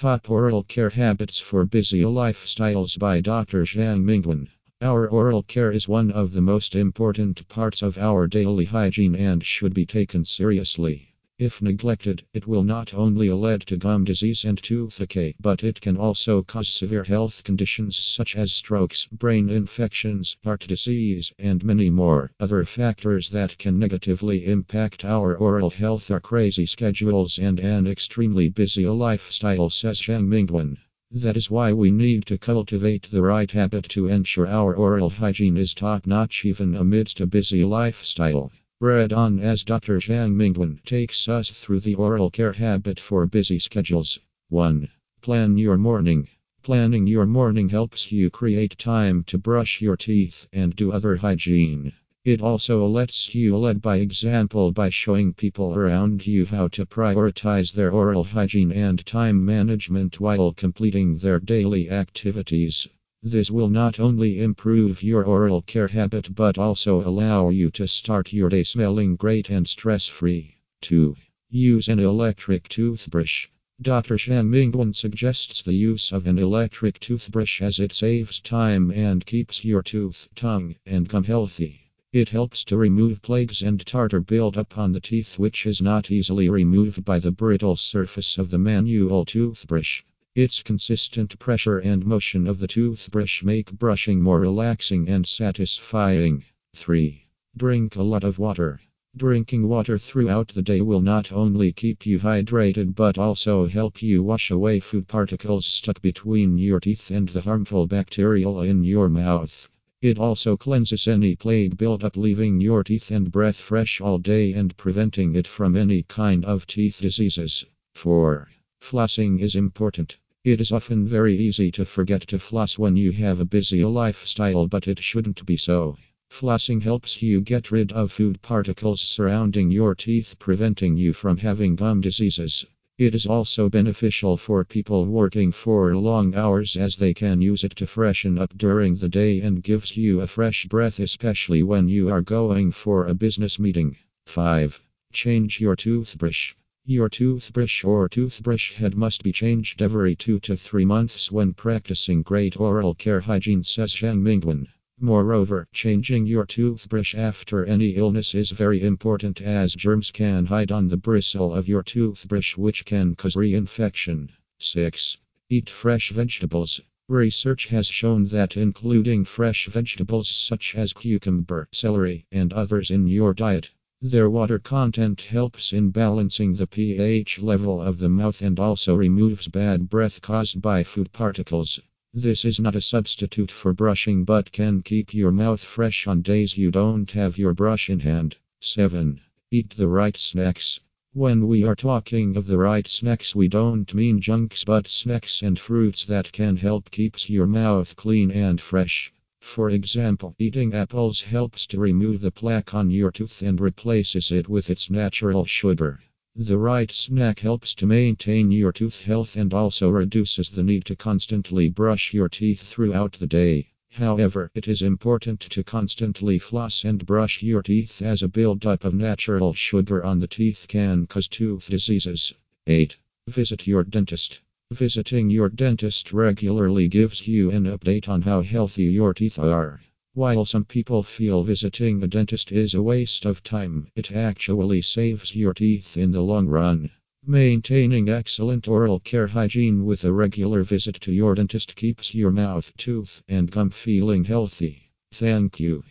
Top Oral Care Habits for Busy Lifestyles by Dr. Zhang Minguan. Our oral care is one of the most important parts of our daily hygiene and should be taken seriously. If neglected, it will not only lead to gum disease and tooth decay, but it can also cause severe health conditions such as strokes, brain infections, heart disease, and many more. Other factors that can negatively impact our oral health are crazy schedules and an extremely busy lifestyle, says Zhang Minguan. That is why we need to cultivate the right habit to ensure our oral hygiene is top notch even amidst a busy lifestyle. Read on as Dr. Zhang Minguan takes us through the oral care habit for busy schedules. 1. Plan your morning. Planning your morning helps you create time to brush your teeth and do other hygiene. It also lets you lead by example by showing people around you how to prioritize their oral hygiene and time management while completing their daily activities. This will not only improve your oral care habit but also allow you to start your day smelling great and stress free. 2. Use an electric toothbrush. Dr. Zhang Minguan suggests the use of an electric toothbrush as it saves time and keeps your tooth, tongue, and gum healthy. It helps to remove plaques and tartar buildup on the teeth, which is not easily removed by the brittle surface of the manual toothbrush. Its consistent pressure and motion of the toothbrush make brushing more relaxing and satisfying. 3. Drink a lot of water. Drinking water throughout the day will not only keep you hydrated but also help you wash away food particles stuck between your teeth and the harmful bacteria in your mouth. It also cleanses any plaque buildup, leaving your teeth and breath fresh all day and preventing it from any kind of teeth diseases. 4. Flossing is important. It is often very easy to forget to floss when you have a busy lifestyle, but it shouldn't be so. Flossing helps you get rid of food particles surrounding your teeth, preventing you from having gum diseases. It is also beneficial for people working for long hours as they can use it to freshen up during the day and gives you a fresh breath, especially when you are going for a business meeting. 5. Change your toothbrush. Your toothbrush or toothbrush head must be changed every two to three months when practicing great oral care hygiene, says Zhang Minguan. Moreover, changing your toothbrush after any illness is very important as germs can hide on the bristle of your toothbrush, which can cause reinfection. 6. Eat fresh vegetables. Research has shown that including fresh vegetables such as cucumber, celery, and others in your diet their water content helps in balancing the pH level of the mouth and also removes bad breath caused by food particles. This is not a substitute for brushing but can keep your mouth fresh on days you don't have your brush in hand. 7. Eat the right snacks. When we are talking of the right snacks, we don't mean junks but snacks and fruits that can help keeps your mouth clean and fresh. For example, eating apples helps to remove the plaque on your tooth and replaces it with its natural sugar. The right snack helps to maintain your tooth health and also reduces the need to constantly brush your teeth throughout the day. However, it is important to constantly floss and brush your teeth as a buildup of natural sugar on the teeth can cause tooth diseases. 8. Visit your dentist. Visiting your dentist regularly gives you an update on how healthy your teeth are. While some people feel visiting a dentist is a waste of time, it actually saves your teeth in the long run. Maintaining excellent oral care hygiene with a regular visit to your dentist keeps your mouth, tooth, and gum feeling healthy. Thank you.